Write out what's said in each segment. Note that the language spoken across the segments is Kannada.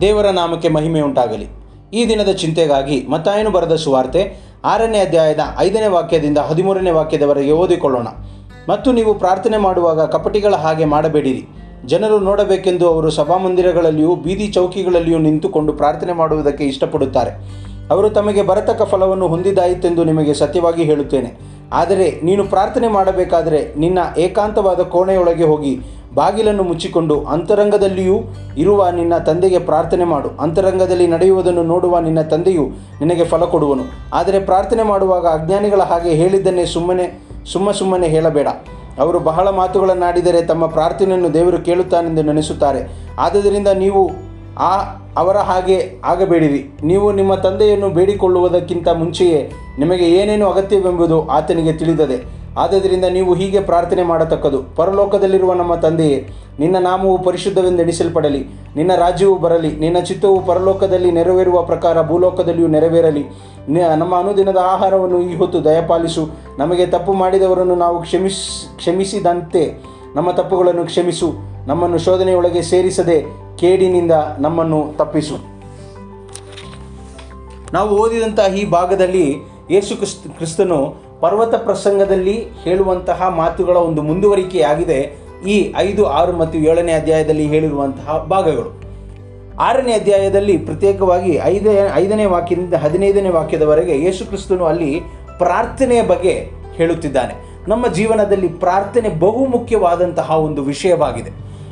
ದೇವರ ನಾಮಕ್ಕೆ ಮಹಿಮೆ ಉಂಟಾಗಲಿ. ಈ ದಿನದ ಚಿಂತೆಗಾಗಿ ಮತ್ತಾಯನು ಬರೆದ ಸುವಾರ್ತೆ ಆರನೇ ಅಧ್ಯಾಯದ ಐದನೇ ವಾಕ್ಯದಿಂದ ಹದಿಮೂರನೇ ವಾಕ್ಯದವರೆಗೆ ಓದಿಕೊಳ್ಳೋಣ. ಮತ್ತು ನೀವು ಪ್ರಾರ್ಥನೆ ಮಾಡುವಾಗ ಕಪಟಿಗಳ ಹಾಗೆ ಮಾಡಬೇಡಿರಿ. ಜನರು ನೋಡಬೇಕೆಂದು ಅವರು ಸಭಾಮಂದಿರಗಳಲ್ಲಿಯೂ, ಬೀದಿ ಚೌಕಿಗಳಲ್ಲಿಯೂ ನಿಂತುಕೊಂಡು ಪ್ರಾರ್ಥನೆ ಮಾಡುವುದಕ್ಕೆ ಇಷ್ಟಪಡುತ್ತಾರೆ. ಅವರು ತಮಗೆ ಬರತಕ್ಕ ಫಲವನ್ನು ಹೊಂದಿದಾಯಿತೆಂದು ನಿಮಗೆ ಸತ್ಯವಾಗಿ ಹೇಳುತ್ತೇನೆ. ಆದರೆ, ನೀನು ಪ್ರಾರ್ಥನೆ ಮಾಡಬೇಕಾದರೆ ನಿನ್ನ ಏಕಾಂತವಾದ ಕೋಣೆಯೊಳಗೆ ಹೋಗಿ ಬಾಗಿಲನ್ನು ಮುಚ್ಚಿಕೊಂಡು ಅಂತರಂಗದಲ್ಲಿಯೂ ಇರುವ ನಿನ್ನ ತಂದೆಗೆ ಪ್ರಾರ್ಥನೆ ಮಾಡು. ಅಂತರಂಗದಲ್ಲಿ ನಡೆಯುವುದನ್ನು ನೋಡುವ ನಿನ್ನ ತಂದೆಯು ನಿನಗೆ ಫಲ ಕೊಡುವನು. ಆದರೆ ಪ್ರಾರ್ಥನೆ ಮಾಡುವಾಗ ಅಜ್ಞಾನಿಗಳ ಹಾಗೆ ಹೇಳಿದ್ದನ್ನೇ ಸುಮ್ಮನೆ, ಸುಮ್ಮ ಸುಮ್ಮನೆ ಹೇಳಬೇಡ. ಅವರು ಬಹಳ ಮಾತುಗಳನ್ನಾಡಿದರೆ ತಮ್ಮ ಪ್ರಾರ್ಥನೆಯನ್ನು ದೇವರು ಕೇಳುತ್ತಾನೆಂದು ನೆನೆಸುತ್ತಾರೆ. ಆದ್ದರಿಂದ ನೀವು ಆ ಅವರ ಹಾಗೆ ಆಗಬೇಡಿರಿ. ನೀವು ನಿಮ್ಮ ತಂದೆಯನ್ನು ಬೇಡಿಕೊಳ್ಳುವುದಕ್ಕಿಂತ ಮುಂಚೆಯೇ ನಿಮಗೆ ಏನೇನು ಅಗತ್ಯವೆಂಬುದು ಆತನಿಗೆ ತಿಳಿದದೆ. ಆದ್ದರಿಂದ ನೀವು ಹೀಗೆ ಪ್ರಾರ್ಥನೆ ಮಾಡತಕ್ಕದು. ಪರಲೋಕದಲ್ಲಿರುವ ನಮ್ಮ ತಂದೆಯೇ, ನಿನ್ನ ನಾಮವು ಪರಿಶುದ್ಧವೆಂದೆಣಿಸಲ್ಪಡಲಿ. ನಿನ್ನ ರಾಜ್ಯವು ಬರಲಿ. ನಿನ್ನ ಚಿತ್ತವು ಪರಲೋಕದಲ್ಲಿ ನೆರವೇರುವ ಪ್ರಕಾರ ಭೂಲೋಕದಲ್ಲಿಯೂ ನೆರವೇರಲಿ. ನಮ್ಮ ಅನುದಿನದ ಆಹಾರವನ್ನು ಈ ಹೊತ್ತು ದಯಪಾಲಿಸು. ನಮಗೆ ತಪ್ಪು ಮಾಡಿದವರನ್ನು ನಾವು ಕ್ಷಮಿಸ್, ಕ್ಷಮಿಸಿದಂತೆ ನಮ್ಮ ತಪ್ಪುಗಳನ್ನು ಕ್ಷಮಿಸು. ನಮ್ಮನ್ನು ಶೋಧನೆಯೊಳಗೆ ಸೇರಿಸದೆ ಕೇಡಿನಿಂದ ನಮ್ಮನ್ನು ತಪ್ಪಿಸು. ನಾವು ಓದಿದಂತಹ ಈ ಭಾಗದಲ್ಲಿ ಯೇಸು ಕ್ರಿಸ್ತ, ಕ್ರಿಸ್ತನು ಪರ್ವತ ಪ್ರಸಂಗದಲ್ಲಿ ಹೇಳುವಂತಹ ಮಾತುಗಳ ಒಂದು ಮುಂದುವರಿಕೆಯಾಗಿದೆ ಈ ಐದು, ಆರು ಮತ್ತು ಏಳನೇ ಅಧ್ಯಾಯದಲ್ಲಿ ಹೇಳಿರುವಂತಹ ಭಾಗಗಳು. ಆರನೇ ಅಧ್ಯಾಯದಲ್ಲಿ ಪ್ರತ್ಯೇಕವಾಗಿ ಐದೇ, ಐದನೇ ವಾಕ್ಯದಿಂದ ಹದಿನೈದನೇ ವಾಕ್ಯದವರೆಗೆ ಯೇಸು ಕ್ರಿಸ್ತನು ಅಲ್ಲಿ ಪ್ರಾರ್ಥನೆಯ ಬಗ್ಗೆ ಹೇಳುತ್ತಿದ್ದಾನೆ. ನಮ್ಮ ಜೀವನದಲ್ಲಿ ಪ್ರಾರ್ಥನೆ ಬಹು ಮುಖ್ಯವಾದಂತಹ ಒಂದು ವಿಷಯವಾಗಿದೆ.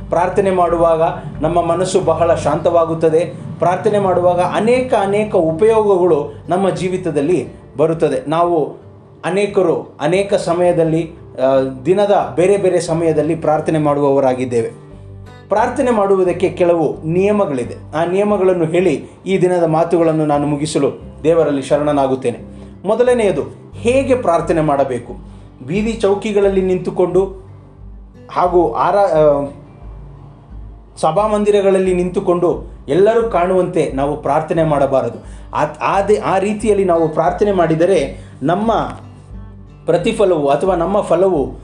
ಪ್ರಾರ್ಥನೆ ಮಾಡುವಾಗ ನಮ್ಮ ಮನಸ್ಸು ಬಹಳ ಶಾಂತವಾಗುತ್ತದೆ. ಪ್ರಾರ್ಥನೆ ಮಾಡುವಾಗ ಅನೇಕ ಅನೇಕ ಉಪಯೋಗಗಳು ನಮ್ಮ ಜೀವಿತದಲ್ಲಿ ಬರುತ್ತದೆ. ನಾವು ಅನೇಕರು ಅನೇಕ ಸಮಯದಲ್ಲಿ ದಿನದ ಬೇರೆ ಬೇರೆ ಸಮಯದಲ್ಲಿ ಪ್ರಾರ್ಥನೆ ಮಾಡುವವರಾಗಿದ್ದೇವೆ. ಪ್ರಾರ್ಥನೆ ಮಾಡುವುದಕ್ಕೆ ಕೆಲವು ನಿಯಮಗಳಿದೆ. ಆ ನಿಯಮಗಳನ್ನು ಹೇಳಿ ಈ ದಿನದ ಮಾತುಗಳನ್ನು ನಾನು ಮುಗಿಸಲು ದೇವರಲ್ಲಿ ಶರಣನಾಗುತ್ತೇನೆ. ಮೊದಲನೆಯದು, ಹೇಗೆ ಪ್ರಾರ್ಥನೆ ಮಾಡಬೇಕು? ಬೀದಿ ಚೌಕಿಗಳಲ್ಲಿ ನಿಂತುಕೊಂಡು ಹಾಗೂ ಆರಾ ಸಭಾ ಸಭಾಮಂದಿರಗಳಲ್ಲಿ ನಿಂತುಕೊಂಡು ಎಲ್ಲರೂ ಕಾಣುವಂತೆ ನಾವು ಪ್ರಾರ್ಥನೆ ಮಾಡಬಾರದು. ಆ- ಆ ರೀತಿಯಲ್ಲಿ ನಾವು ಪ್ರಾರ್ಥನೆ ಮಾಡಿದರೆ ನಮ್ಮ ಪ್ರತಿಫಲವು ಅಥವಾ ನಮ್ಮ ಫಲವು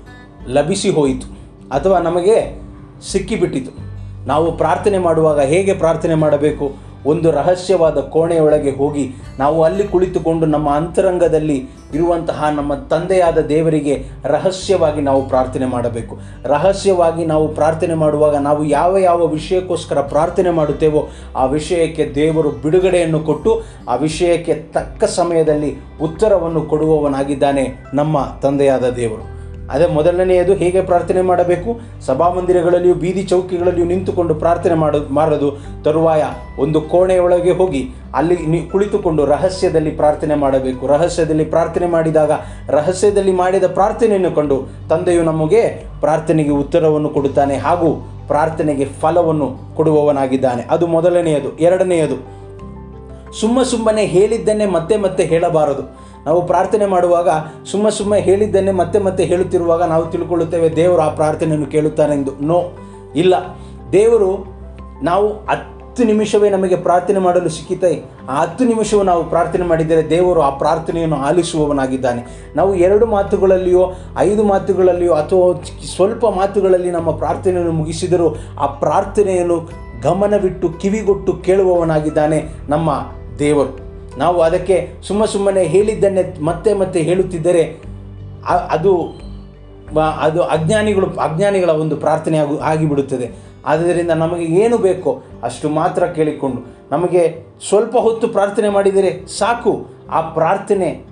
ಲಭಿಸಿ ಹೋಯಿತು ಅಥವಾ ನಮಗೆ ಸಿಕ್ಕಿಬಿಟ್ಟಿತು. ನಾವು ಪ್ರಾರ್ಥನೆ ಮಾಡುವಾಗ ಹೇಗೆ ಪ್ರಾರ್ಥನೆ ಮಾಡಬೇಕು? ಒಂದು ರಹಸ್ಯವಾದ ಕೋಣೆಯೊಳಗೆ ಹೋಗಿ ನಾವು ಅಲ್ಲಿ ಕುಳಿತುಕೊಂಡು ನಮ್ಮ ಅಂತರಂಗದಲ್ಲಿ ಇರುವಂತಹ ನಮ್ಮ ತಂದೆಯಾದ ದೇವರಿಗೆ ರಹಸ್ಯವಾಗಿ ನಾವು ಪ್ರಾರ್ಥನೆ ಮಾಡಬೇಕು. ರಹಸ್ಯವಾಗಿ ನಾವು ಪ್ರಾರ್ಥನೆ ಮಾಡುವಾಗ ನಾವು ಯಾವ ಯಾವ ವಿಷಯಕ್ಕೋಸ್ಕರ ಪ್ರಾರ್ಥನೆ ಮಾಡುತ್ತೇವೋ ಆ ವಿಷಯಕ್ಕೆ ದೇವರು ಬಿಡುಗಡೆಯನ್ನು ಕೊಟ್ಟು ಆ ವಿಷಯಕ್ಕೆ ತಕ್ಕ ಸಮಯದಲ್ಲಿ ಉತ್ತರವನ್ನು ಕೊಡುವವನಾಗಿದ್ದಾನೆ ನಮ್ಮ ತಂದೆಯಾದ ದೇವರು. ಅದೇ ಮೊದಲನೆಯದು ಹೇಗೆ ಪ್ರಾರ್ಥನೆ ಮಾಡಬೇಕು? ಸಭಾಮಂದಿರಗಳಲ್ಲಿಯೂ, ಬೀದಿ ಚೌಕಿಗಳಲ್ಲಿಯೂ ನಿಂತುಕೊಂಡು ಪ್ರಾರ್ಥನೆ ಮಾಡ ಮಾಡದು ತರುವಾಯ ಒಂದು ಕೋಣೆಯೊಳಗೆ ಹೋಗಿ ಅಲ್ಲಿ ಕುಳಿತುಕೊಂಡು ರಹಸ್ಯದಲ್ಲಿ ಪ್ರಾರ್ಥನೆ ಮಾಡಬೇಕು. ರಹಸ್ಯದಲ್ಲಿ ಪ್ರಾರ್ಥನೆ ಮಾಡಿದಾಗ, ರಹಸ್ಯದಲ್ಲಿ ಮಾಡಿದ ಪ್ರಾರ್ಥನೆಯನ್ನು ಕಂಡು ತಂದೆಯು ನಮಗೆ ಪ್ರಾರ್ಥನೆಗೆ ಉತ್ತರವನ್ನು ಕೊಡುತ್ತಾನೆ ಹಾಗೂ ಪ್ರಾರ್ಥನೆಗೆ ಫಲವನ್ನು ಕೊಡುವವನಾಗಿದ್ದಾನೆ. ಅದು ಮೊದಲನೆಯದು. ಎರಡನೆಯದು, ಸುಮ್ಮ ಸುಮ್ಮನೆ ಹೇಳಿದ್ದನ್ನೇ ಮತ್ತೆ ಮತ್ತೆ ಹೇಳಬಾರದು. ನಾವು ಪ್ರಾರ್ಥನೆ ಮಾಡುವಾಗ ಸುಮ್ಮ ಸುಮ್ಮ ಹೇಳಿದ್ದನ್ನೇ ಮತ್ತೆ ಮತ್ತೆ ಹೇಳುತ್ತಿರುವಾಗ ನಾವು ತಿಳ್ಕೊಳ್ಳುತ್ತೇವೆ, ದೇವರು ಆ ಪ್ರಾರ್ಥನೆಯನ್ನು ಕೇಳುತ್ತಾನೆಂದು ನೋ, ಇಲ್ಲ. ದೇವರು ನಾವು ಹತ್ತು ನಿಮಿಷವೇ ನಮಗೆ ಪ್ರಾರ್ಥನೆ ಮಾಡಲು ಸಿಕ್ಕಿತೈ, ಆ ಹತ್ತು ನಿಮಿಷವೂ ನಾವು ಪ್ರಾರ್ಥನೆ ಮಾಡಿದರೆ ದೇವರು ಆ ಪ್ರಾರ್ಥನೆಯನ್ನು ಆಲಿಸುವವನಾಗಿದ್ದಾನೆ. ನಾವು ಎರಡು ಮಾತುಗಳಲ್ಲಿಯೋ, ಐದು ಮಾತುಗಳಲ್ಲಿಯೋ ಅಥವಾ ಸ್ವಲ್ಪ ಮಾತುಗಳಲ್ಲಿ ನಮ್ಮ ಪ್ರಾರ್ಥನೆಯನ್ನು ಮುಗಿಸಿದರೂ ಆ ಪ್ರಾರ್ಥನೆಯನ್ನು ಗಮನವಿಟ್ಟು ಕಿವಿಗೊಟ್ಟು ಕೇಳುವವನಾಗಿದ್ದಾನೆ ನಮ್ಮ ದೇವರು. ನಾವು ಅದಕ್ಕೆ ಸುಮ್ಮ ಸುಮ್ಮನೆ ಹೇಳಿದ್ದನ್ನೇ ಮತ್ತೆ ಮತ್ತೆ ಹೇಳುತ್ತಿದ್ದರೆ ಅದು ಅದು ಅಜ್ಞಾನಿಗಳು, ಅಜ್ಞಾನಿಗಳ ಒಂದು ಪ್ರಾರ್ಥನೆ ಆಗು ಆಗಿಬಿಡುತ್ತದೆ. ಆದ್ದರಿಂದ ನಮಗೆ ಏನು ಬೇಕೋ ಅಷ್ಟು ಮಾತ್ರ ಕೇಳಿಕೊಂಡು, ನಮಗೆ ಸ್ವಲ್ಪ ಹೊತ್ತು ಪ್ರಾರ್ಥನೆ ಮಾಡಿದರೆ ಸಾಕು. ಆ ಪ್ರಾರ್ಥನೆ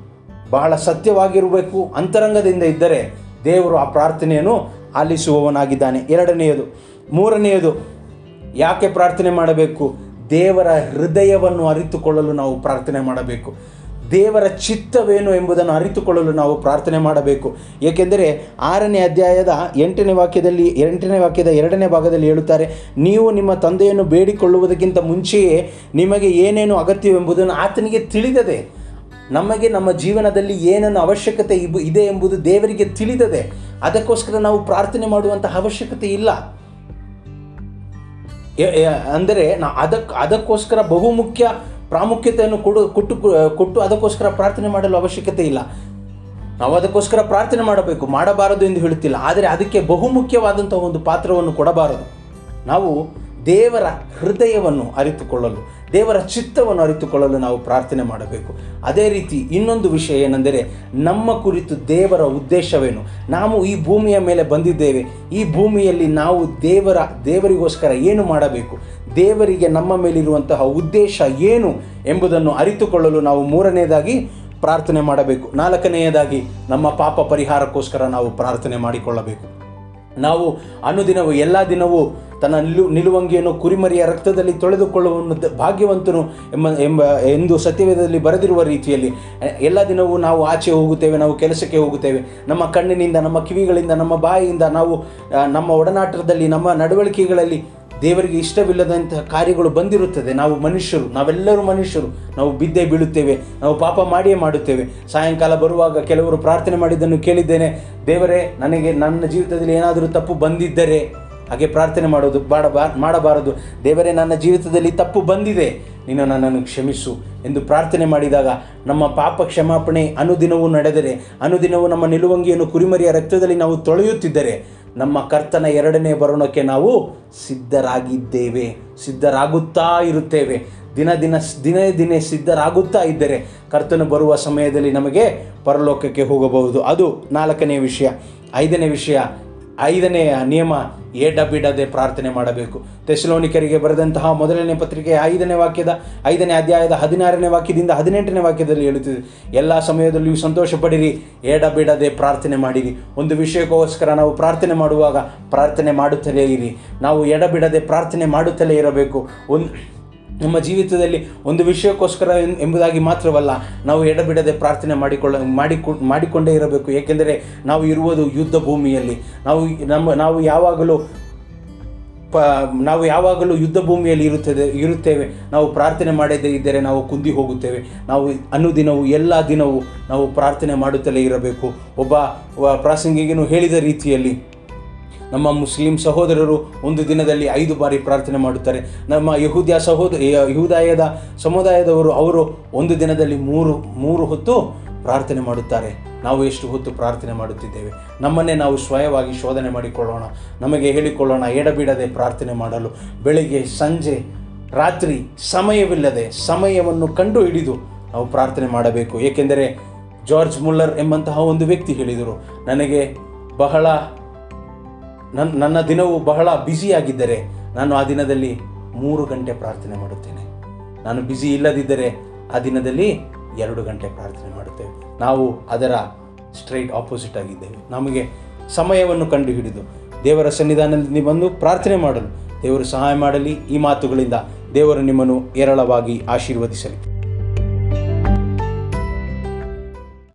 ಬಹಳ ಸತ್ಯವಾಗಿರಬೇಕು. ಅಂತರಂಗದಿಂದ ಇದ್ದರೆ ದೇವರು ಆ ಪ್ರಾರ್ಥನೆಯನ್ನು ಆಲಿಸುವವನಾಗಿದ್ದಾನೆ. ಎರಡನೆಯದು. ಮೂರನೆಯದು, ಯಾಕೆ ಪ್ರಾರ್ಥನೆ ಮಾಡಬೇಕು? ದೇವರ ಹೃದಯವನ್ನು ಅರಿತುಕೊಳ್ಳಲು ನಾವು ಪ್ರಾರ್ಥನೆ ಮಾಡಬೇಕು. ದೇವರ ಚಿತ್ತವೇನು ಎಂಬುದನ್ನು ಅರಿತುಕೊಳ್ಳಲು ನಾವು ಪ್ರಾರ್ಥನೆ ಮಾಡಬೇಕು. ಏಕೆಂದರೆ ಆರನೇ ಅಧ್ಯಾಯದ ಎಂಟನೇ ವಾಕ್ಯದಲ್ಲಿ, ಎಂಟನೇ ವಾಕ್ಯದ ಎರಡನೇ ಭಾಗದಲ್ಲಿ ಹೇಳುತ್ತಾರೆ, ನೀವು ನಿಮ್ಮ ತಂದೆಯನ್ನು ಬೇಡಿಕೊಳ್ಳುವುದಕ್ಕಿಂತ ಮುಂಚೆಯೇ ನಿಮಗೆ ಏನೇನು ಅಗತ್ಯವೆಂಬುದನ್ನು ಆತನಿಗೆ ತಿಳಿದದೆ. ನಮಗೆ ನಮ್ಮ ಜೀವನದಲ್ಲಿ ಏನನ್ನು ಅವಶ್ಯಕತೆ ಇದೆ ಎಂಬುದು ದೇವರಿಗೆ ತಿಳಿದದೆ. ಅದಕ್ಕೋಸ್ಕರ ನಾವು ಪ್ರಾರ್ಥನೆ ಮಾಡುವಂತಹ ಅವಶ್ಯಕತೆ ಇಲ್ಲ. ಅಂದರೆ ನಾ ಅದಕ್ಕೆ ಅದಕ್ಕೋಸ್ಕರ ಬಹುಮುಖ್ಯ ಪ್ರಾಮುಖ್ಯತೆಯನ್ನು ಕೊಡು, ಕೊಟ್ಟು ಕೊಟ್ಟು ಅದಕ್ಕೋಸ್ಕರ ಪ್ರಾರ್ಥನೆ ಮಾಡಲು ಅವಶ್ಯಕತೆ ಇಲ್ಲ. ನಾವು ಅದಕ್ಕೋಸ್ಕರ ಪ್ರಾರ್ಥನೆ ಮಾಡಬೇಕು, ಮಾಡಬಾರದು ಎಂದು ಹೇಳುತ್ತಿಲ್ಲ. ಆದರೆ ಅದಕ್ಕೆ ಬಹುಮುಖ್ಯವಾದಂಥ ಒಂದು ಪಾತ್ರವನ್ನು ಕೊಡಬಾರದು. ನಾವು ದೇವರ ಹೃದಯವನ್ನು ಅರಿತುಕೊಳ್ಳಲು ದೇವರ ಚಿತ್ತವನ್ನು ಅರಿತುಕೊಳ್ಳಲು ನಾವು ಪ್ರಾರ್ಥನೆ ಮಾಡಬೇಕು. ಅದೇ ರೀತಿ ಇನ್ನೊಂದು ವಿಷಯ ಏನೆಂದರೆ ನಮ್ಮ ಕುರಿತು ದೇವರ ಉದ್ದೇಶವೇನು? ನಾವು ಈ ಭೂಮಿಯ ಮೇಲೆ ಬಂದಿದ್ದೇವೆ. ಈ ಭೂಮಿಯಲ್ಲಿ ನಾವು ದೇವರ, ದೇವರಿಗೋಸ್ಕರ ಏನು ಮಾಡಬೇಕು? ದೇವರಿಗೆ ನಮ್ಮ ಮೇಲಿರುವಂತಹ ಉದ್ದೇಶ ಏನು ಎಂಬುದನ್ನು ಅರಿತುಕೊಳ್ಳಲು ನಾವು ಮೂರನೆಯದಾಗಿ ಪ್ರಾರ್ಥನೆ ಮಾಡಬೇಕು. ನಾಲ್ಕನೆಯದಾಗಿ ನಮ್ಮ ಪಾಪ ಪರಿಹಾರಕ್ಕೋಸ್ಕರ ನಾವು ಪ್ರಾರ್ಥನೆ ಮಾಡಿಕೊಳ್ಳಬೇಕು. ನಾವು ಅನುದಿನವೂ, ಎಲ್ಲ ದಿನವೂ ತನ್ನ ನಿಲು ನಿಲುವಂಗಿಯನ್ನು ಕುರಿಮರಿಯ ರಕ್ತದಲ್ಲಿ ತೊಳೆದುಕೊಳ್ಳುವ ಭಾಗ್ಯವಂತನು ಎಂಬ ಎಂಬ ಎಂದು ಸತ್ಯವೇದದಲ್ಲಿ ಬರೆದಿರುವ ರೀತಿಯಲ್ಲಿ ಎಲ್ಲ ದಿನವೂ ನಾವು ಆಚೆ ಹೋಗುತ್ತೇವೆ, ನಾವು ಕೆಲಸಕ್ಕೆ ಹೋಗುತ್ತೇವೆ. ನಮ್ಮ ಕಣ್ಣಿನಿಂದ, ನಮ್ಮ ಕಿವಿಗಳಿಂದ, ನಮ್ಮ ಬಾಯಿಯಿಂದ ನಾವು ನಮ್ಮ ಒಡನಾಟದಲ್ಲಿ, ನಮ್ಮ ನಡವಳಿಕೆಗಳಲ್ಲಿ ದೇವರಿಗೆ ಇಷ್ಟವಿಲ್ಲದಂತಹ ಕಾರ್ಯಗಳು ಬಂದಿರುತ್ತದೆ. ನಾವು ಮನುಷ್ಯರು, ನಾವೆಲ್ಲರೂ ಮನುಷ್ಯರು. ನಾವು ಬಿದ್ದೇ ಬೀಳುತ್ತೇವೆ, ನಾವು ಪಾಪ ಮಾಡಿಯೇ ಮಾಡುತ್ತೇವೆ. ಸಾಯಂಕಾಲ ಬರುವಾಗ ಕೆಲವರು ಪ್ರಾರ್ಥನೆ ಮಾಡಿದ್ದನ್ನು ಕೇಳಿದ್ದೇನೆ. ದೇವರೇ, ನನಗೆ ನನ್ನ ಜೀವಿತದಲ್ಲಿ ಏನಾದರೂ ತಪ್ಪು ಬಂದಿದ್ದರೆ ಹಾಗೆ ಪ್ರಾರ್ಥನೆ ಮಾಡೋದು ಮಾಡಬಾ ಮಾಡಬಾರದು. ದೇವರೇ, ನನ್ನ ಜೀವಿತದಲ್ಲಿ ತಪ್ಪು ಬಂದಿದೆ. ನೀನು ನನ್ನನ್ನು ಕ್ಷಮಿಸು ಎಂದು ಪ್ರಾರ್ಥನೆ ಮಾಡಿದಾಗ ನಮ್ಮ ಪಾಪ ಕ್ಷಮಾಪಣೆ ಅನುದಿನವೂ ನಡೆದರೆ, ಅನುದಿನವೂ ನಮ್ಮ ನಿಲುವಂಗಿಯನ್ನು ಕುರಿಮರಿಯ ರಕ್ತದಲ್ಲಿ ನಾವು ತೊಳೆಯುತ್ತಿದ್ದರೆ, ನಮ್ಮ ಕರ್ತನ ಎರಡನೇ ಬರೋಣಕ್ಕೆ ನಾವು ಸಿದ್ಧರಾಗಿದ್ದೇವೆ, ಸಿದ್ಧರಾಗುತ್ತಾ ಇರುತ್ತೇವೆ. ದಿನ ದಿನ, ದಿನೇ ದಿನೇ ಸಿದ್ಧರಾಗುತ್ತಾ ಇದ್ದರೆ ಕರ್ತನು ಬರುವ ಸಮಯದಲ್ಲಿ ನಮಗೆ ಪರಲೋಕಕ್ಕೆ ಹೋಗಬಹುದು. ಅದು ನಾಲ್ಕನೇ ವಿಷಯ. ಐದನೇ ವಿಷಯ ಐದನೆಯ ನಿಯಮ ಏಡ ಬಿಡದೆ ಪ್ರಾರ್ಥನೆ ಮಾಡಬೇಕು. ತೆಸಲೋನಿಕರಿಗೆ ಬರೆದಂತಹ ಮೊದಲನೇ ಪತ್ರಿಕೆ ಐದನೇ ವಾಕ್ಯದ, ಐದನೇ ಅಧ್ಯಾಯದ ಹದಿನಾರನೇ ವಾಕ್ಯದಿಂದ ಹದಿನೆಂಟನೇ ವಾಕ್ಯದಲ್ಲಿ ಹೇಳುತ್ತಿದೆ. ಎಲ್ಲ ಸಮಯದಲ್ಲಿಯೂ ಸಂತೋಷ ಪಡಿರಿ ಏಡ ಬಿಡದೆ ಪ್ರಾರ್ಥನೆ ಮಾಡಿರಿ. ಒಂದು ವಿಷಯಕ್ಕೋಸ್ಕರ ನಾವು ಪ್ರಾರ್ಥನೆ ಮಾಡುವಾಗ ಪ್ರಾರ್ಥನೆ ಮಾಡುತ್ತಲೇ ಇರಿ. ನಾವು ಎಡಬಿಡದೆ ಪ್ರಾರ್ಥನೆ ಮಾಡುತ್ತಲೇ ಇರಬೇಕು. ಒಂದು ನಮ್ಮ ಜೀವಿತದಲ್ಲಿ ಒಂದು ವಿಷಯಕ್ಕೋಸ್ಕರ ಎಂಬುದಾಗಿ ಮಾತ್ರವಲ್ಲ, ನಾವು ಎಡಬಿಡದೆ ಪ್ರಾರ್ಥನೆ ಮಾಡಿಕೊಳ್ಳ, ಮಾಡಿಕೊ, ಮಾಡಿಕೊಂಡೇ ಇರಬೇಕು. ಏಕೆಂದರೆ ನಾವು ಇರುವುದು ಯುದ್ಧ ಭೂಮಿಯಲ್ಲಿ. ನಾವು ನಮ್ಮ, ನಾವು ಯಾವಾಗಲೂ ಪ, ನಾವು ಯಾವಾಗಲೂ ಯುದ್ಧ ಭೂಮಿಯಲ್ಲಿ ಇರುತ್ತದೆ, ಇರುತ್ತೇವೆ. ನಾವು ಪ್ರಾರ್ಥನೆ ಮಾಡದೇ ಇದ್ದರೆ ನಾವು ಕುಂದಿ ಹೋಗುತ್ತೇವೆ. ನಾವು ಅನುದಿನವೂ, ಎಲ್ಲ ದಿನವೂ ನಾವು ಪ್ರಾರ್ಥನೆ ಮಾಡುತ್ತಲೇ ಇರಬೇಕು. ಒಬ್ಬ ಪ್ರಾಸಂಗಿಗನು ಹೇಳಿದ ರೀತಿಯಲ್ಲಿ ನಮ್ಮ ಮುಸ್ಲಿಂ ಸಹೋದರರು ಒಂದು ದಿನದಲ್ಲಿ ಐದು ಬಾರಿ ಪ್ರಾರ್ಥನೆ ಮಾಡುತ್ತಾರೆ. ನಮ್ಮ ಯಹೂದ್ಯ ಸಹೋದ ಯಹುದಾಯದ ಸಮುದಾಯದವರು ಅವರು ಒಂದು ದಿನದಲ್ಲಿ ಮೂರು ಮೂರು ಹೊತ್ತು ಪ್ರಾರ್ಥನೆ ಮಾಡುತ್ತಾರೆ. ನಾವು ಎಷ್ಟು ಹೊತ್ತು ಪ್ರಾರ್ಥನೆ ಮಾಡುತ್ತಿದ್ದೇವೆ? ನಮ್ಮನ್ನೇ ನಾವು ಸ್ವಯವಾಗಿ ಶೋಧನೆ ಮಾಡಿಕೊಳ್ಳೋಣ. ನಮಗೆ ಹೇಳಿಕೊಳ್ಳೋಣ, ಎಡಬಿಡದೆ ಪ್ರಾರ್ಥನೆ ಮಾಡಲು. ಬೆಳಿಗ್ಗೆ, ಸಂಜೆ, ರಾತ್ರಿ ಸಮಯವಿಲ್ಲದೆ ಸಮಯವನ್ನು ಕಂಡು ಹಿಡಿದು ನಾವು ಪ್ರಾರ್ಥನೆ ಮಾಡಬೇಕು. ಏಕೆಂದರೆ ಜಾರ್ಜ್ ಮುಲ್ಲರ್ ಎಂಬಂತಹ ಒಂದು ವ್ಯಕ್ತಿ ಹೇಳಿದರು, ನನಗೆ ಬಹಳ ನನ್ನ ನನ್ನ ದಿನವು ಬಹಳ ಬ್ಯುಸಿಯಾಗಿದ್ದರೆ ನಾನು ಆ ದಿನದಲ್ಲಿ ಮೂರು ಗಂಟೆ ಪ್ರಾರ್ಥನೆ ಮಾಡುತ್ತೇನೆ. ನಾನು ಬ್ಯುಸಿ ಇಲ್ಲದಿದ್ದರೆ ಆ ದಿನದಲ್ಲಿ ಎರಡು ಗಂಟೆ ಪ್ರಾರ್ಥನೆ ಮಾಡುತ್ತೇವೆ. ನಾವು ಅದರ ಸ್ಟ್ರೈಟ್ ಆಪೋಸಿಟ್ ಆಗಿದ್ದೇವೆ. ನಮಗೆ ಸಮಯವನ್ನು ಕಂಡುಹಿಡಿದು ದೇವರ ಸನ್ನಿಧಾನದಲ್ಲಿ ಬಂದು ಪ್ರಾರ್ಥನೆ ಮಾಡಲು ದೇವರು ಸಹಾಯ ಮಾಡಲಿ. ಈ ಮಾತುಗಳಿಂದ ದೇವರು ನಿಮ್ಮನ್ನು ಏರಳವಾಗಿ ಆಶೀರ್ವದಿಸಲಿ.